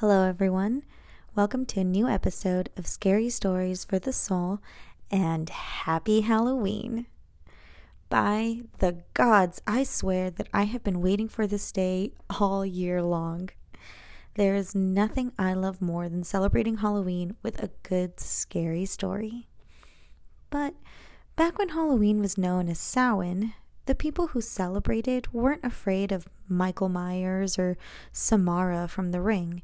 Hello, everyone. Welcome to a new episode of Scary Stories for the Soul and Happy Halloween. By the gods, I swear that I have been waiting for this day all year long. There is nothing I love more than celebrating Halloween with a good, scary story. But back when Halloween was known as Samhain, the people who celebrated weren't afraid of Michael Myers or Samara from the ring.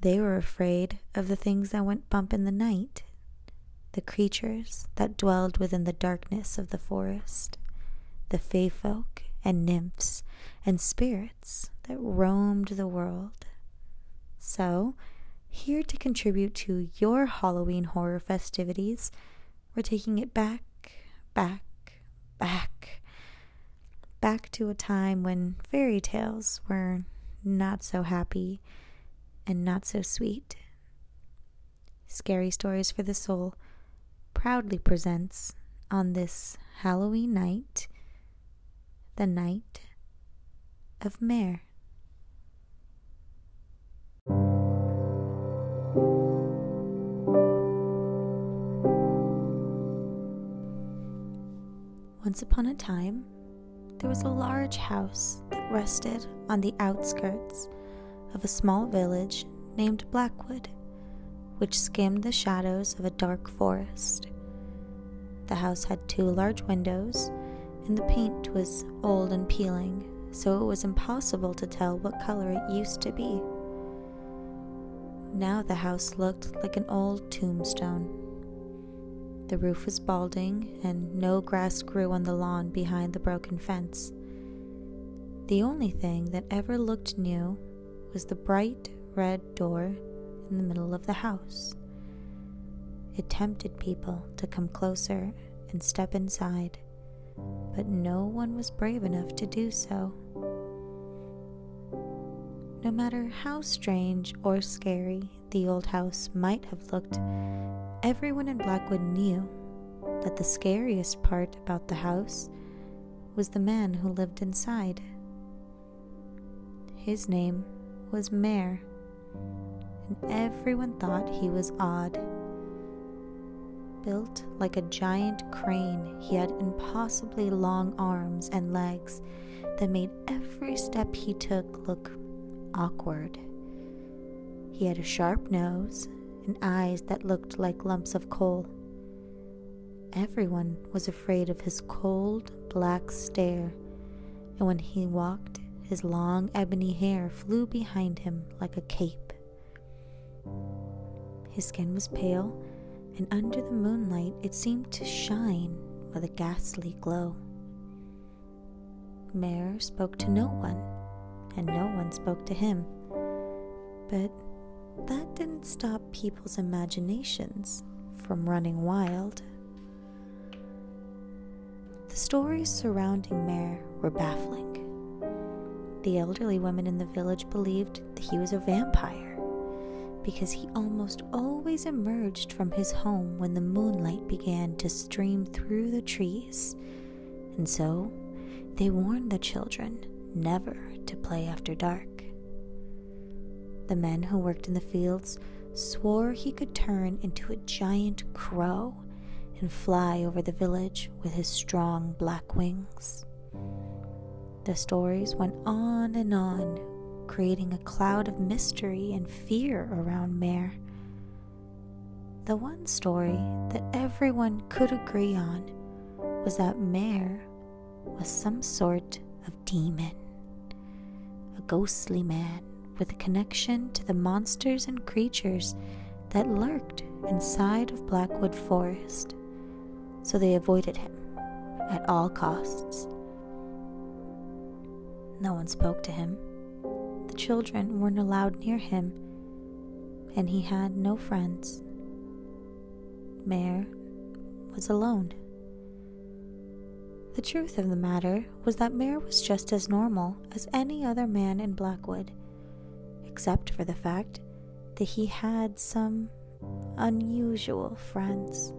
They were afraid of the things that went bump in the night, the creatures that dwelled within the darkness of the forest, the fey folk and nymphs and spirits that roamed the world. So, here to contribute to your Halloween horror festivities, we're taking it back, back, back, back to a time when fairy tales were not so happy and not so sweet. Scary Stories for the Soul proudly presents on this Halloween night the night of Mare. Once upon a time, there was a large house that rested on the outskirts of a small village named Blackwood, which skimmed the shadows of a dark forest. The house had two large windows, and the paint was old and peeling, so it was impossible to tell what color it used to be. Now the house looked like an old tombstone. The roof was balding, and no grass grew on the lawn behind the broken fence. The only thing that ever looked new was the bright red door in the middle of the house. It tempted people to come closer and step inside, but no one was brave enough to do so. No matter how strange or scary the old house might have looked, everyone in Blackwood knew that the scariest part about the house was the man who lived inside. His name was Mare, and everyone thought he was odd. Built like a giant crane, he had impossibly long arms and legs that made every step he took look awkward. He had a sharp nose and eyes that looked like lumps of coal. Everyone was afraid of his cold, black stare, and when he walked, his long ebony hair flew behind him like a cape. His skin was pale, and under the moonlight it seemed to shine with a ghastly glow. Mare spoke to no one, and no one spoke to him. But that didn't stop people's imaginations from running wild. The stories surrounding Mare were baffling. The elderly women in the village believed that he was a vampire because he almost always emerged from his home when the moonlight began to stream through the trees. And so they warned the children never to play after dark. The men who worked in the fields swore he could turn into a giant crow and fly over the village with his strong black wings. The stories went on and on, creating a cloud of mystery and fear around Mare. The one story that everyone could agree on was that Mare was some sort of demon, a ghostly man with a connection to the monsters and creatures that lurked inside of Blackwood Forest, so they avoided him at all costs. No one spoke to him. The children weren't allowed near him, and he had no friends. Mare was alone. The truth of the matter was that Mare was just as normal as any other man in Blackwood, except for the fact that he had some unusual friends.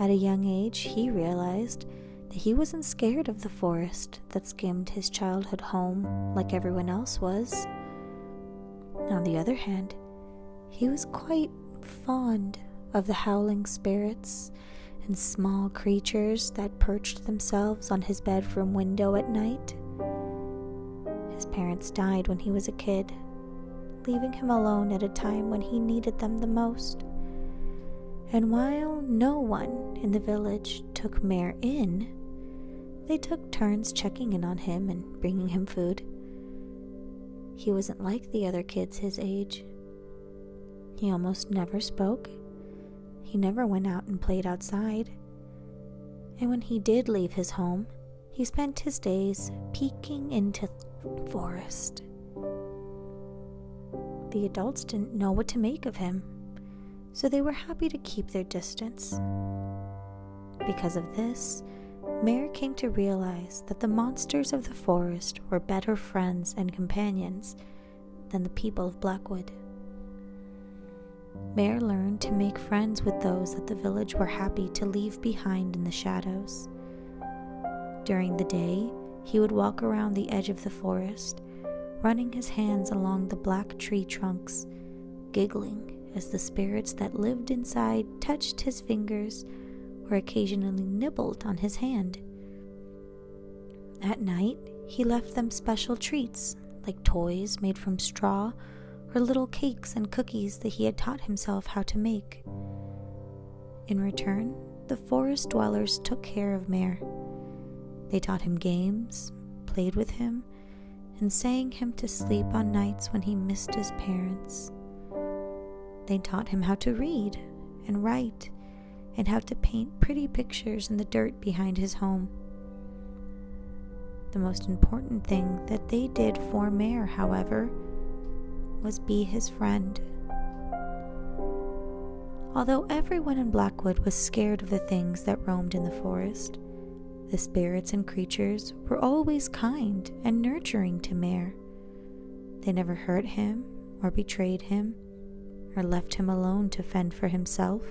At a young age, he realized he wasn't scared of the forest that skimmed his childhood home like everyone else was. On the other hand, he was quite fond of the howling spirits and small creatures that perched themselves on his bedroom window at night. His parents died when he was a kid, leaving him alone at a time when he needed them the most. And while no one in the village took Mare in, they took turns checking in on him and bringing him food. He wasn't like the other kids his age. He almost never spoke. He never went out and played outside. And when he did leave his home, he spent his days peeking into the forest. The adults didn't know what to make of him, so they were happy to keep their distance. Because of this, Mare came to realize that the monsters of the forest were better friends and companions than the people of Blackwood. Mare learned to make friends with those that the village were happy to leave behind in the shadows. During the day, he would walk around the edge of the forest, running his hands along the black tree trunks, giggling as the spirits that lived inside touched his fingers or occasionally nibbled on his hand. At night, he left them special treats like toys made from straw or little cakes and cookies that he had taught himself how to make. In return, the forest dwellers took care of Mare. They taught him games, played with him, and sang him to sleep on nights when he missed his parents. They taught him how to read and write and how to paint pretty pictures in the dirt behind his home. The most important thing that they did for Mare, however, was be his friend. Although everyone in Blackwood was scared of the things that roamed in the forest, the spirits and creatures were always kind and nurturing to Mare. They never hurt him or betrayed him or left him alone to fend for himself.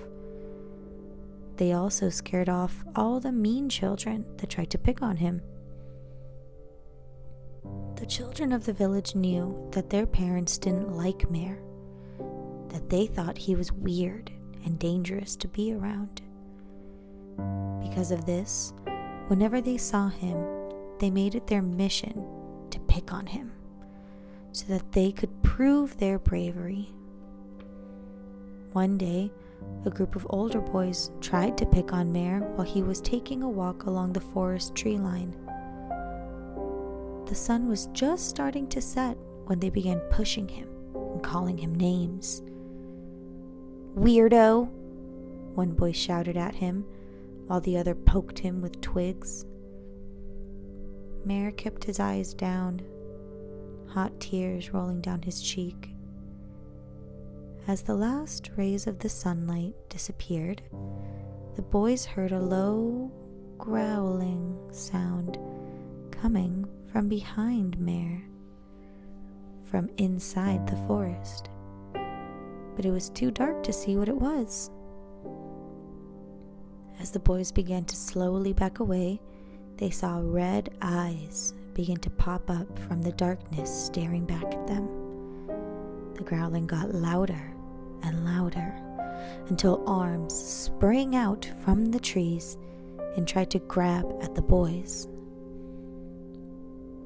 They also scared off all the mean children that tried to pick on him. The children of the village knew that their parents didn't like Mare, that they thought he was weird and dangerous to be around. Because of this, whenever they saw him, they made it their mission to pick on him so that they could prove their bravery. One day, a group of older boys tried to pick on Mare while he was taking a walk along the forest tree line. The sun was just starting to set when they began pushing him and calling him names. Weirdo! One boy shouted at him, while the other poked him with twigs. Mare kept his eyes down, hot tears rolling down his cheek. As the last rays of the sunlight disappeared, the boys heard a low, growling sound coming from behind Mare, from inside the forest. But it was too dark to see what it was. As the boys began to slowly back away, they saw red eyes begin to pop up from the darkness staring back at them. The growling got louder and louder until arms sprang out from the trees and tried to grab at the boys.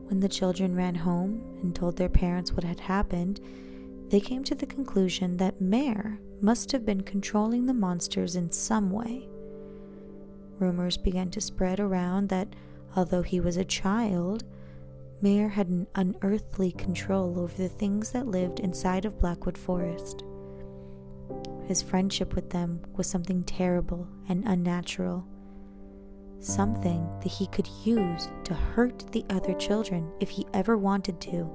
When the children ran home and told their parents what had happened, they came to the conclusion that Mare must have been controlling the monsters in some way. Rumors began to spread around that although he was a child, Mare had an unearthly control over the things that lived inside of Blackwood Forest. His friendship with them was something terrible and unnatural something that he could use to hurt the other children if he ever wanted to.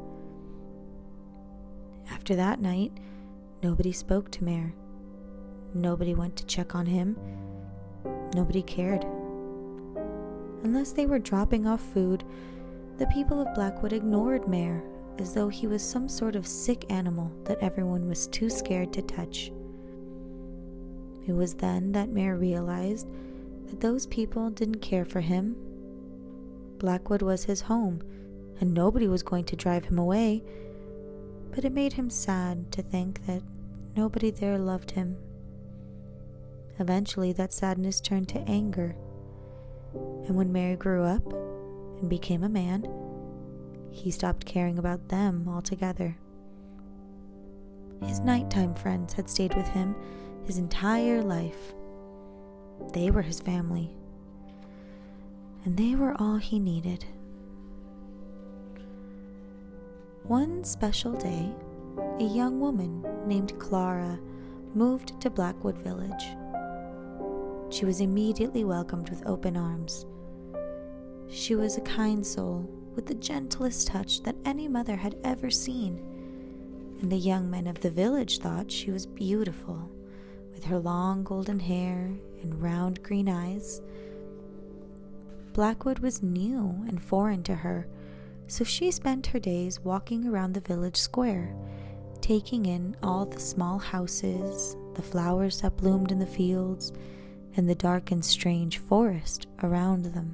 After that night, nobody spoke to Mare. Nobody went to check on him. Nobody cared. Unless they were dropping off food, the people of Blackwood ignored Mare as though he was some sort of sick animal that everyone was too scared to touch. It was then that Mare realized that those people didn't care for him. Blackwood was his home, and nobody was going to drive him away. but it made him sad to think that nobody there loved him. Eventually, that sadness turned to anger, and when Mare grew up and became a man, he stopped caring about them altogether. His nighttime friends had stayed with him his entire life. They were his family, and they were all he needed. One special day, a young woman named Clara moved to Blackwood Village. She was immediately welcomed with open arms. She was a kind soul with the gentlest touch that any mother had ever seen, and the young men of the village thought she was beautiful, with her long golden hair and round green eyes. Blackwood was new and foreign to her, so she spent her days walking around the village square, taking in all the small houses, the flowers that bloomed in the fields, and the dark and strange forest around them.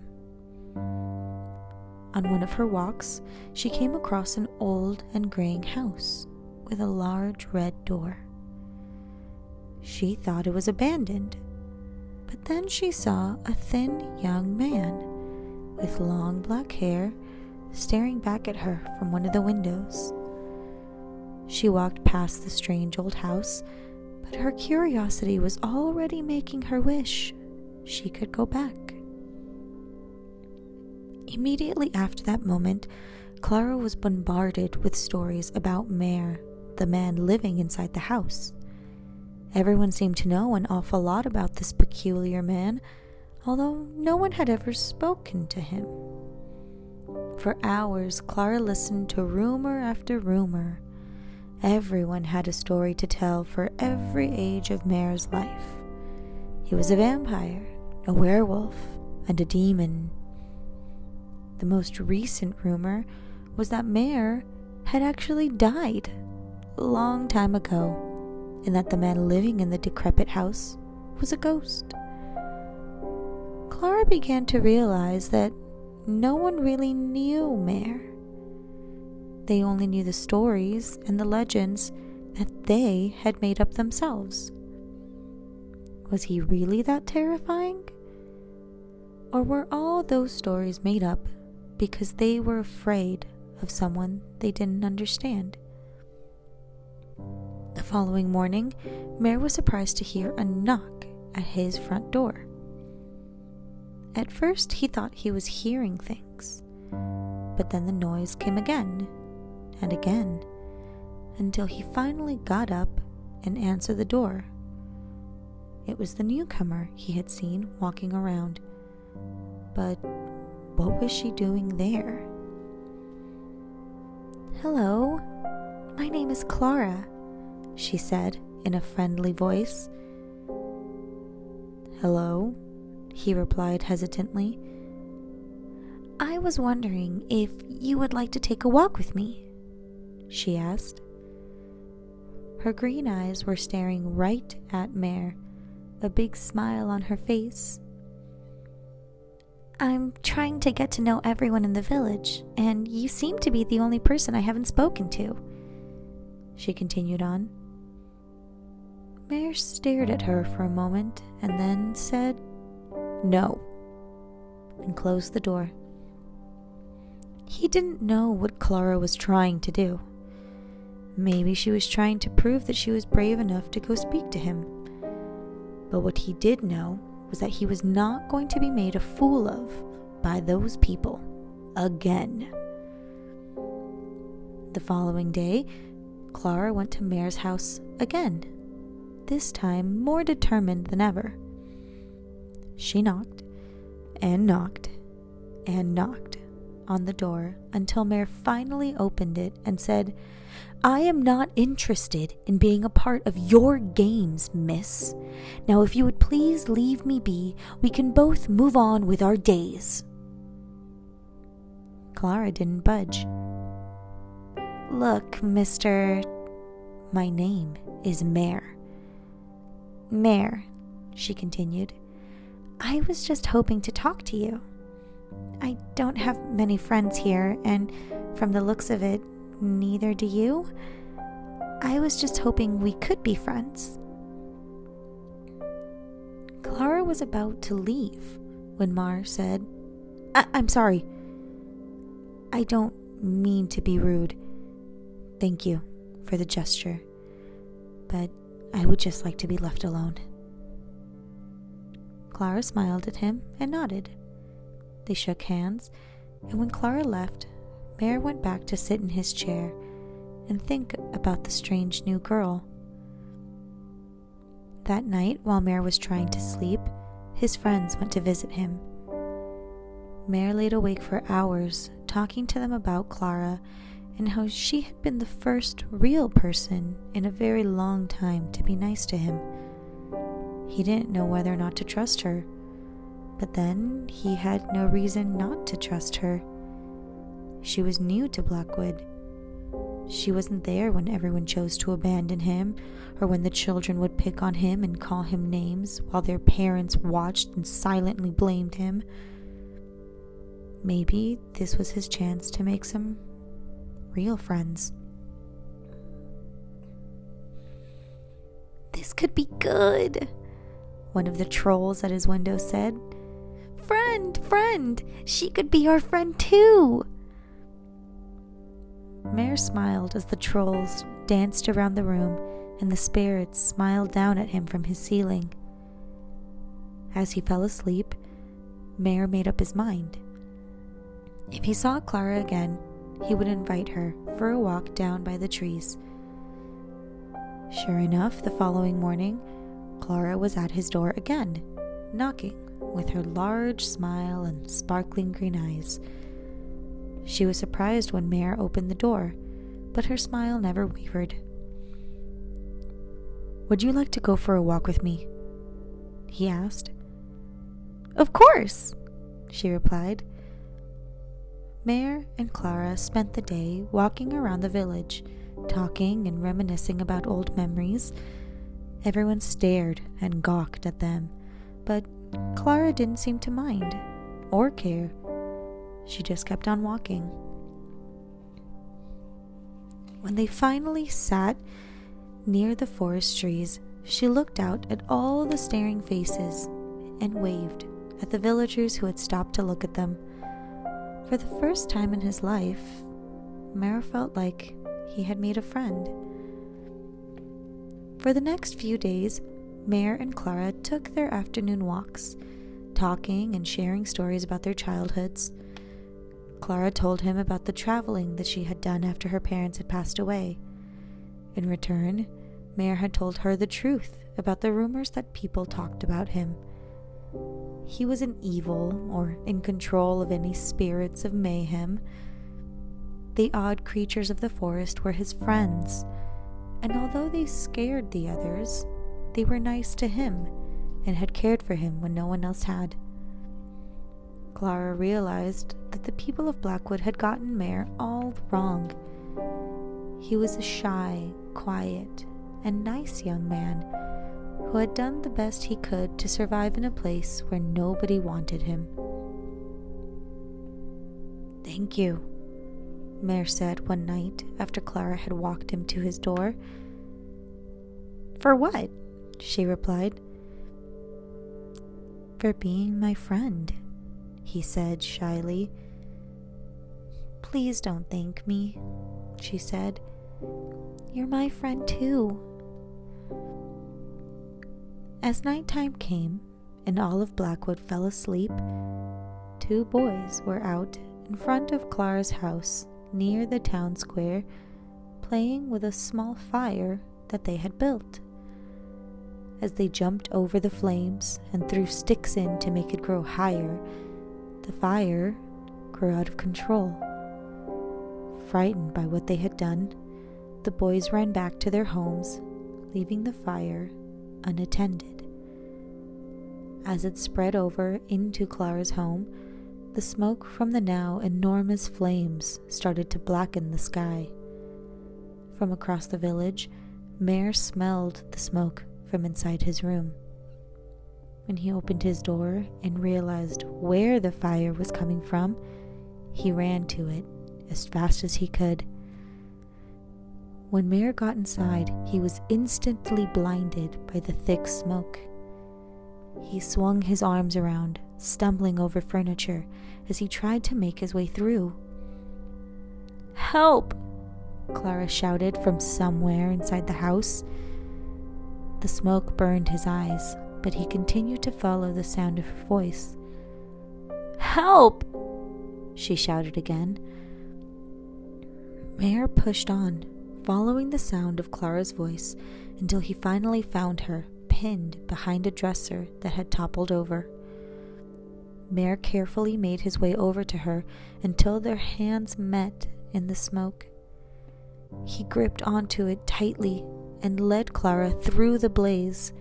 On one of her walks, she came across an old and graying house with a large red door. She thought it was abandoned, but then she saw a thin young man with long black hair staring back at her from one of the windows. She walked past the strange old house, but her curiosity was already making her wish she could go back. Immediately after that moment, Clara was bombarded with stories about Mare, the man living inside the house. Everyone seemed to know an awful lot about this peculiar man, although no one had ever spoken to him. For hours, Clara listened to rumor after rumor. Everyone had a story to tell for every age of Mare's life. He was a vampire, a werewolf, and a demon. The most recent rumor was that Mare had actually died a long time ago, and that the man living in the decrepit house was a ghost. Clara began to realize that no one really knew Mare. They only knew the stories and the legends that they had made up themselves. Was he really that terrifying? Or were all those stories made up because they were afraid of someone they didn't understand. Following morning, Mare was surprised to hear a knock at his front door. At first, he thought he was hearing things, but then the noise came again and again until he finally got up and answered the door. It was the newcomer he had seen walking around, but what was she doing there? Hello, my name is Clara, she said in a friendly voice. Hello, he replied hesitantly. I was wondering if you would like to take a walk with me, she asked. Her green eyes were staring right at Mare, a big smile on her face. I'm trying to get to know everyone in the village, and you seem to be the only person I haven't spoken to. She continued on. Mare stared at her for a moment and then said, No, and closed the door. He didn't know what Clara was trying to do. Maybe she was trying to prove that she was brave enough to go speak to him. But what he did know was that he was not going to be made a fool of by those people again. The following day, Clara went to Mare's house again, this time more determined than ever. She knocked and knocked and knocked on the door until Mare finally opened it and said, I am not interested in being a part of your games, miss. Now, if you would please leave me be, we can both move on with our days. Clara didn't budge. Look, Mr. My name is Mare. Mare, she continued, I was just hoping to talk to you. I don't have many friends here, and from the looks of it, neither do you. I was just hoping we could be friends. Clara was about to leave when Mare said, I- I'm sorry. I don't mean to be rude. Thank you for the gesture, but I would just like to be left alone. Clara smiled at him and nodded. They shook hands, and when Clara left, Mare went back to sit in his chair and think about the strange new girl. That night, while Mare was trying to sleep, his friends went to visit him. Mare laid awake for hours, talking to them about Clara and how she had been the first real person in a very long time to be nice to him. He didn't know whether or not to trust her, but then he had no reason not to trust her. She was new to Blackwood. She wasn't there when everyone chose to abandon him, or when the children would pick on him and call him names while their parents watched and silently blamed him. Maybe this was his chance to make some real friends. This could be good, one of the trolls at his window said. Friend, friend, she could be our friend too. Mare smiled as the trolls danced around the room and the spirits smiled down at him from his ceiling. As he fell asleep, Mare made up his mind. If he saw Clara again, he would invite her for a walk down by the trees. Sure enough, the following morning, Clara was at his door again, knocking with her large smile and sparkling green eyes. She was surprised when Mare opened the door, but her smile never wavered. Would you like to go for a walk with me? He asked. Of course, she replied. Mare and Clara spent the day walking around the village, talking and reminiscing about old memories. Everyone stared and gawked at them, but Clara didn't seem to mind or care. She just kept on walking. When they finally sat near the forest trees, she looked out at all the staring faces and waved at the villagers who had stopped to look at them. For the first time in his life, Mare felt like he had made a friend. For the next few days, Mare and Clara took their afternoon walks, talking and sharing stories about their childhoods. Clara told him about the traveling that she had done after her parents had passed away. In return, Mare had told her the truth about the rumors that people talked about him. He was an evil or in control of any spirits of mayhem. The odd creatures of the forest were his friends, and although they scared the others, they were nice to him and had cared for him when no one else had. Clara realized that the people of Blackwood had gotten Mare all wrong. He was a shy, quiet, and nice young man who had done the best he could to survive in a place where nobody wanted him. Thank you, Mare said one night after Clara had walked him to his door. For what? she replied. For being my friend, he said shyly. Please don't thank me, she said. You're my friend too. As nighttime came and all of Blackwood fell asleep, two boys were out in front of Clara's house near the town square playing with a small fire that they had built. As they jumped over the flames and threw sticks in to make it grow higher, the fire grew out of control. Frightened by what they had done, the boys ran back to their homes, leaving the fire unattended. As it spread over into Clara's home, the smoke from the now enormous flames started to blacken the sky. From across the village, Mare smelled the smoke from inside his room. When he opened his door and realized where the fire was coming from, he ran to it as fast as he could. When Mare got inside, he was instantly blinded by the thick smoke. He swung his arms around, stumbling over furniture as he tried to make his way through. Help! Clara shouted from somewhere inside the house. The smoke burned his eyes, but he continued to follow the sound of her voice. Help! she shouted again. Mare pushed on, following the sound of Clara's voice until he finally found her pinned behind a dresser that had toppled over. Mare carefully made his way over to her until their hands met in the smoke. He gripped onto it tightly and led Clara through the blaze.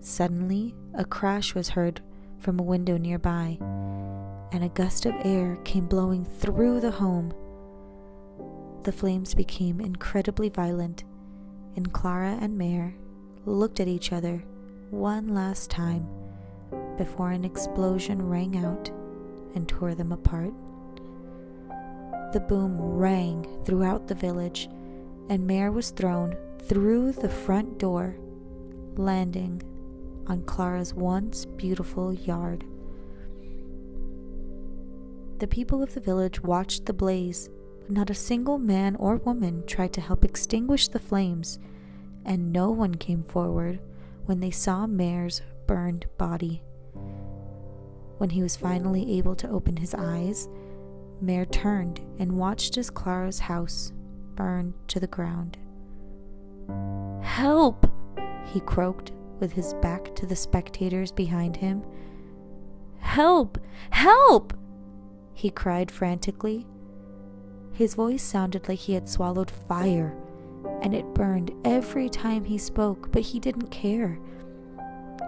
Suddenly, a crash was heard from a window nearby, and a gust of air came blowing through the home. The flames became incredibly violent, and Clara and Mare looked at each other one last time before an explosion rang out and tore them apart. The boom rang throughout the village, and Mare was thrown through the front door, landing on Clara's once beautiful yard. The people of the village watched the blaze, but not a single man or woman tried to help extinguish the flames, and no one came forward when they saw Mare's burned body. When he was finally able to open his eyes, Mare turned and watched as Clara's house burned to the ground. Help! he croaked with his back to the spectators behind him. Help! Help! he cried frantically. His voice sounded like he had swallowed fire, and it burned every time he spoke, but he didn't care.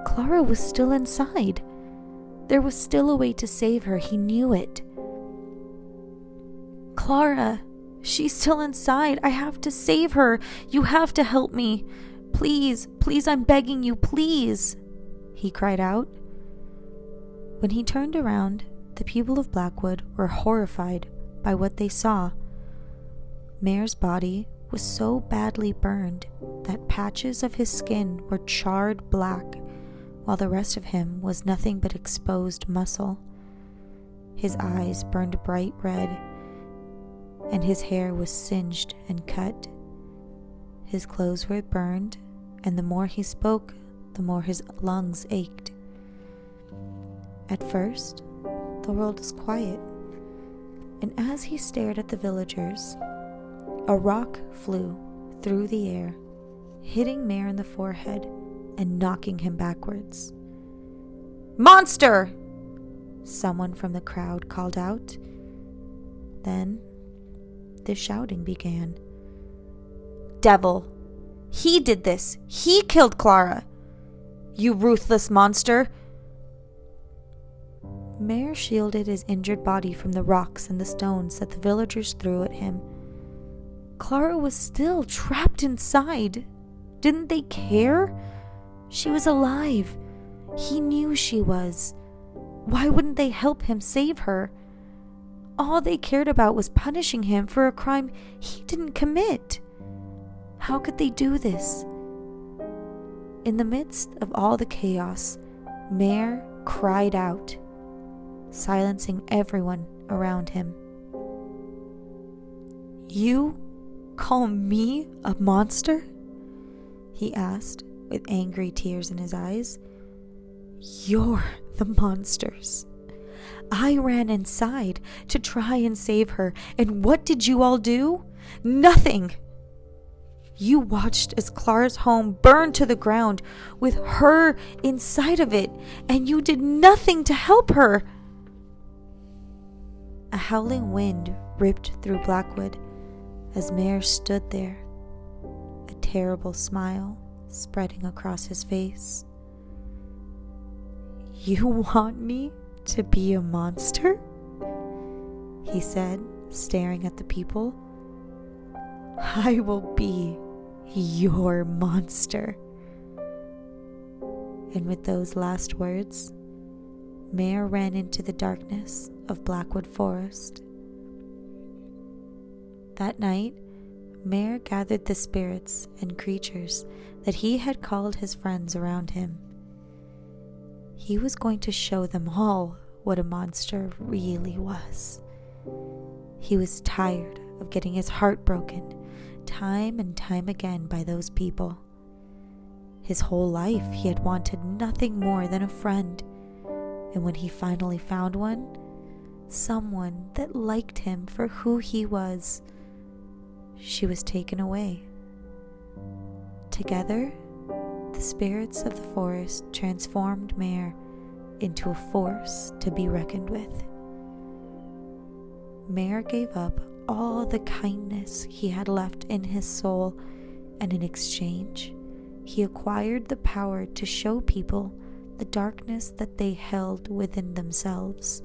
Clara was still inside. There was still a way to save her, he knew it. Clara, she's still inside. I have to save her. You have to help me. Please, please, I'm begging you, please, he cried out. When he turned around, the people of Blackwood were horrified by what they saw. Mare's body was so badly burned that patches of his skin were charred black, while the rest of him was nothing but exposed muscle. His eyes burned bright red, and his hair was singed and cut. His clothes were burned, and the more he spoke, the more his lungs ached. At first, the world was quiet, and as he stared at the villagers, a rock flew through the air, hitting Mare in the forehead and knocking him backwards. Monster! Someone from the crowd called out. Then the shouting began. Devil! He did this! He killed Clara! You ruthless monster! Mare shielded his injured body from the rocks and the stones that the villagers threw at him. Clara was still trapped inside. Didn't they care? She was alive. He knew she was. Why wouldn't they help him save her? All they cared about was punishing him for a crime he didn't commit. How could they do this? In the midst of all the chaos, Mare cried out, silencing everyone around him. You call me a monster? He asked, with angry tears in his eyes. You're the monsters. I ran inside to try and save her, and what did you all do? Nothing! You watched as Clara's home burned to the ground with her inside of it, and you did nothing to help her. A howling wind ripped through Blackwood as Mare stood there, a terrible smile spreading across his face. You want me to be a monster? He said, staring at the people. I will be your monster. And with those last words, Mare ran into the darkness of Blackwood Forest. That night, Mare gathered the spirits and creatures that he had called his friends around him. He was going to show them all what a monster really was. He was tired of getting his heart broken time and time again by those people. His whole life, he had wanted nothing more than a friend, and when he finally found one, someone that liked him for who he was, she was taken away. Together, the spirits of the forest transformed Mare into a force to be reckoned with. Mare gave up all the kindness he had left in his soul, and in exchange, he acquired the power to show people the darkness that they held within themselves.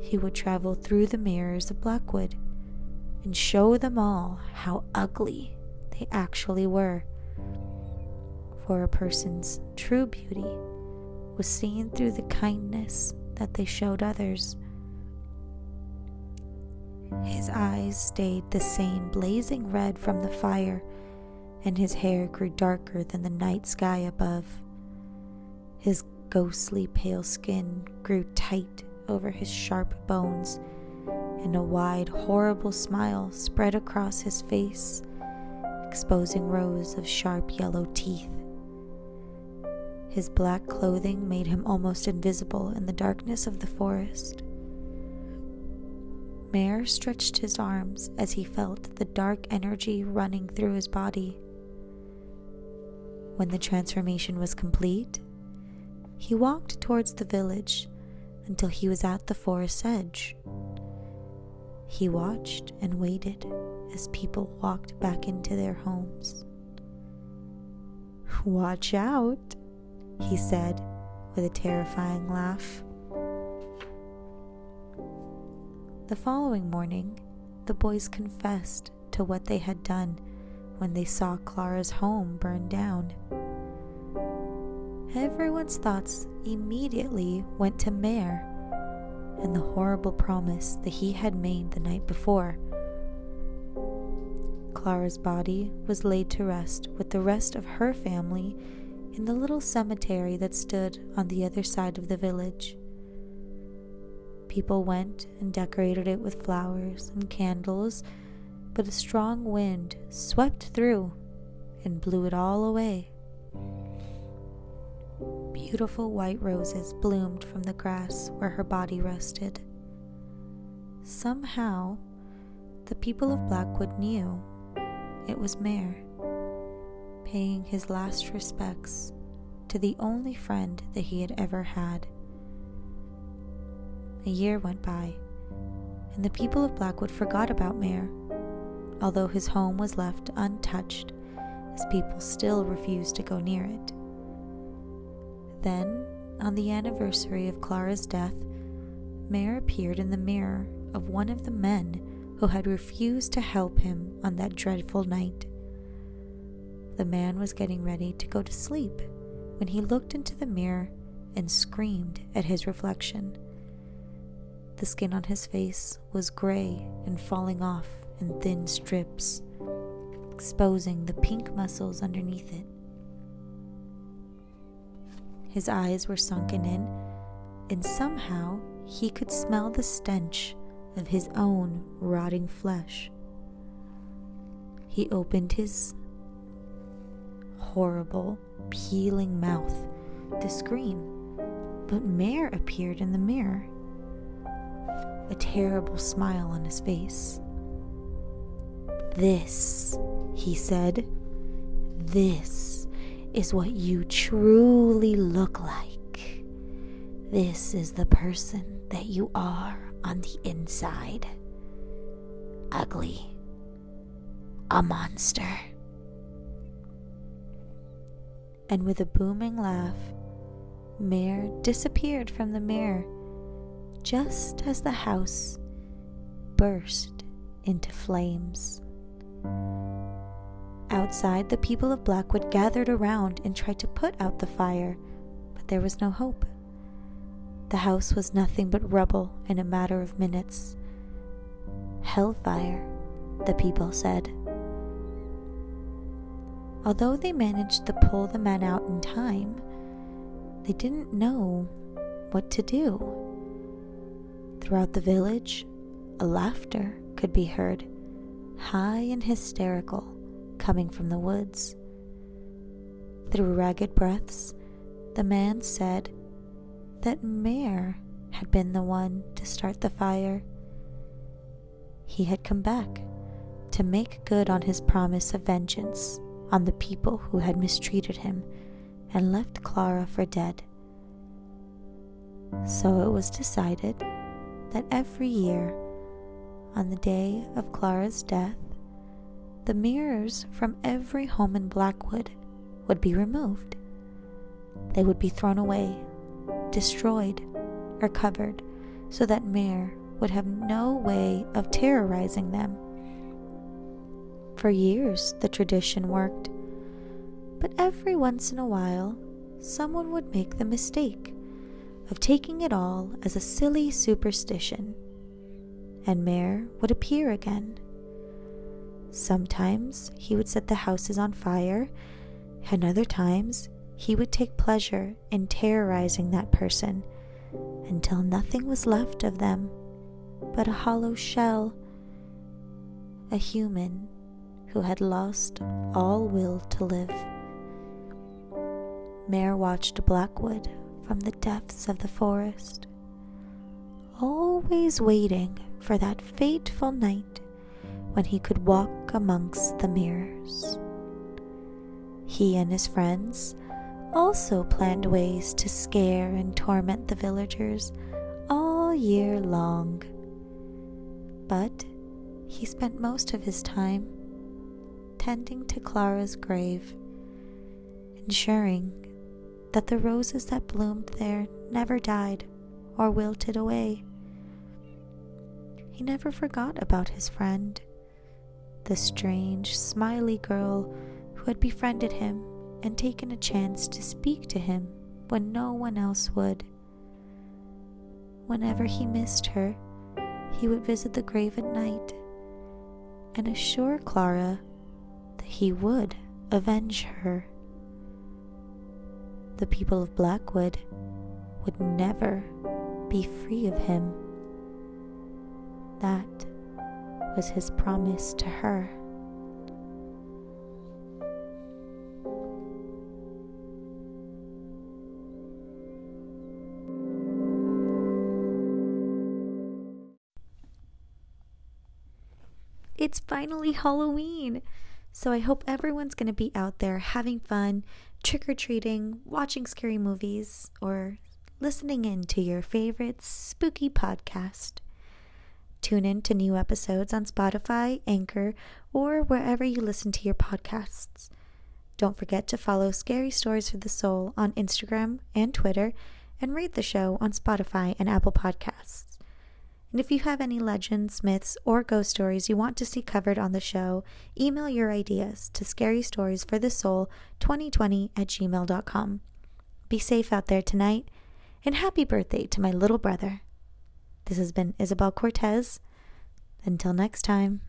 He would travel through the mirrors of Blackwood and show them all how ugly they actually were. For a person's true beauty was seen through the kindness that they showed others. His eyes stayed the same blazing red from the fire, and his hair grew darker than the night sky above. His ghostly pale skin grew tight over his sharp bones, and a wide, horrible smile spread across his face, exposing rows of sharp yellow teeth. His black clothing made him almost invisible in the darkness of the forest. Mare stretched his arms as he felt the dark energy running through his body. When the transformation was complete, he walked towards the village until he was at the forest's edge. He watched and waited as people walked back into their homes. Watch out, he said with a terrifying laugh. The following morning, the boys confessed to what they had done when they saw Clara's home burn down. Everyone's thoughts immediately went to Mare and the horrible promise that he had made the night before. Clara's body was laid to rest with the rest of her family in the little cemetery that stood on the other side of the village. People went and decorated it with flowers and candles, but a strong wind swept through and blew it all away. Beautiful white roses bloomed from the grass where her body rested. Somehow, the people of Blackwood knew it was Mare paying his last respects to the only friend that he had ever had. A year went by, and the people of Blackwood forgot about Mare, although his home was left untouched, as people still refused to go near it. Then, on the anniversary of Clara's death, Mare appeared in the mirror of one of the men who had refused to help him on that dreadful night. The man was getting ready to go to sleep when he looked into the mirror and screamed at his reflection. The skin on his face was gray and falling off in thin strips, exposing the pink muscles underneath it. His eyes were sunken in, and somehow he could smell the stench of his own rotting flesh. He opened his horrible, peeling mouth to scream, but Mare appeared in the mirror, a terrible smile on his face. This, he said, this is what you truly look like. This is the person that you are on the inside. Ugly. A monster and with a booming laugh, Mare disappeared from the mirror just as the house burst into flames. Outside, the people of Blackwood gathered around and tried to put out the fire, but there was no hope. The house was nothing but rubble in a matter of minutes. Hellfire the people said. Although they managed to pull the men out in time, they didn't know what to do. Throughout the village, a laughter could be heard, high and hysterical, coming from the woods. Through ragged breaths, the man said that Mare had been the one to start the fire. He had come back to make good on his promise of vengeance on the people who had mistreated him and left Clara for dead. So it was decided that every year, on the day of Clara's death, the mirrors from every home in Blackwood would be removed. They would be thrown away, destroyed, or covered so that Mare would have no way of terrorizing them. For years, the tradition worked, but every once in a while, someone would make the mistake of taking it all as a silly superstition, and Mare would appear again. Sometimes he would set the houses on fire, and other times he would take pleasure in terrorizing that person until nothing was left of them but a hollow shell, a human who had lost all will to live. Mare watched Blackwood from the depths of the forest, always waiting for that fateful night when he could walk amongst the mirrors. He and his friends also planned ways to scare and torment the villagers all year long. But he spent most of his time tending to Clara's grave, ensuring that the roses that bloomed there never died or wilted away. He never forgot about his friend, the strange, smiley girl who had befriended him and taken a chance to speak to him when no one else would. Whenever he missed her, he would visit the grave at night and assure Clara that he would avenge her. The people of Blackwood would never be free of him. That was his promise to her. It's finally Halloween. So I hope everyone's going to be out there having fun, trick or treating, watching scary movies, or listening in to your favorite spooky podcast. Tune in to new episodes on Spotify, Anchor, or wherever you listen to your podcasts. Don't forget to follow Scary Stories for the Soul on Instagram and Twitter, and rate the show on Spotify and Apple Podcasts. And if you have any legends, myths, or ghost stories you want to see covered on the show, email your ideas to scarystoriesforthesoul2020 at gmail.com. Be safe out there tonight, and happy birthday to my little brother. This has been Isabel Cortez. Until next time.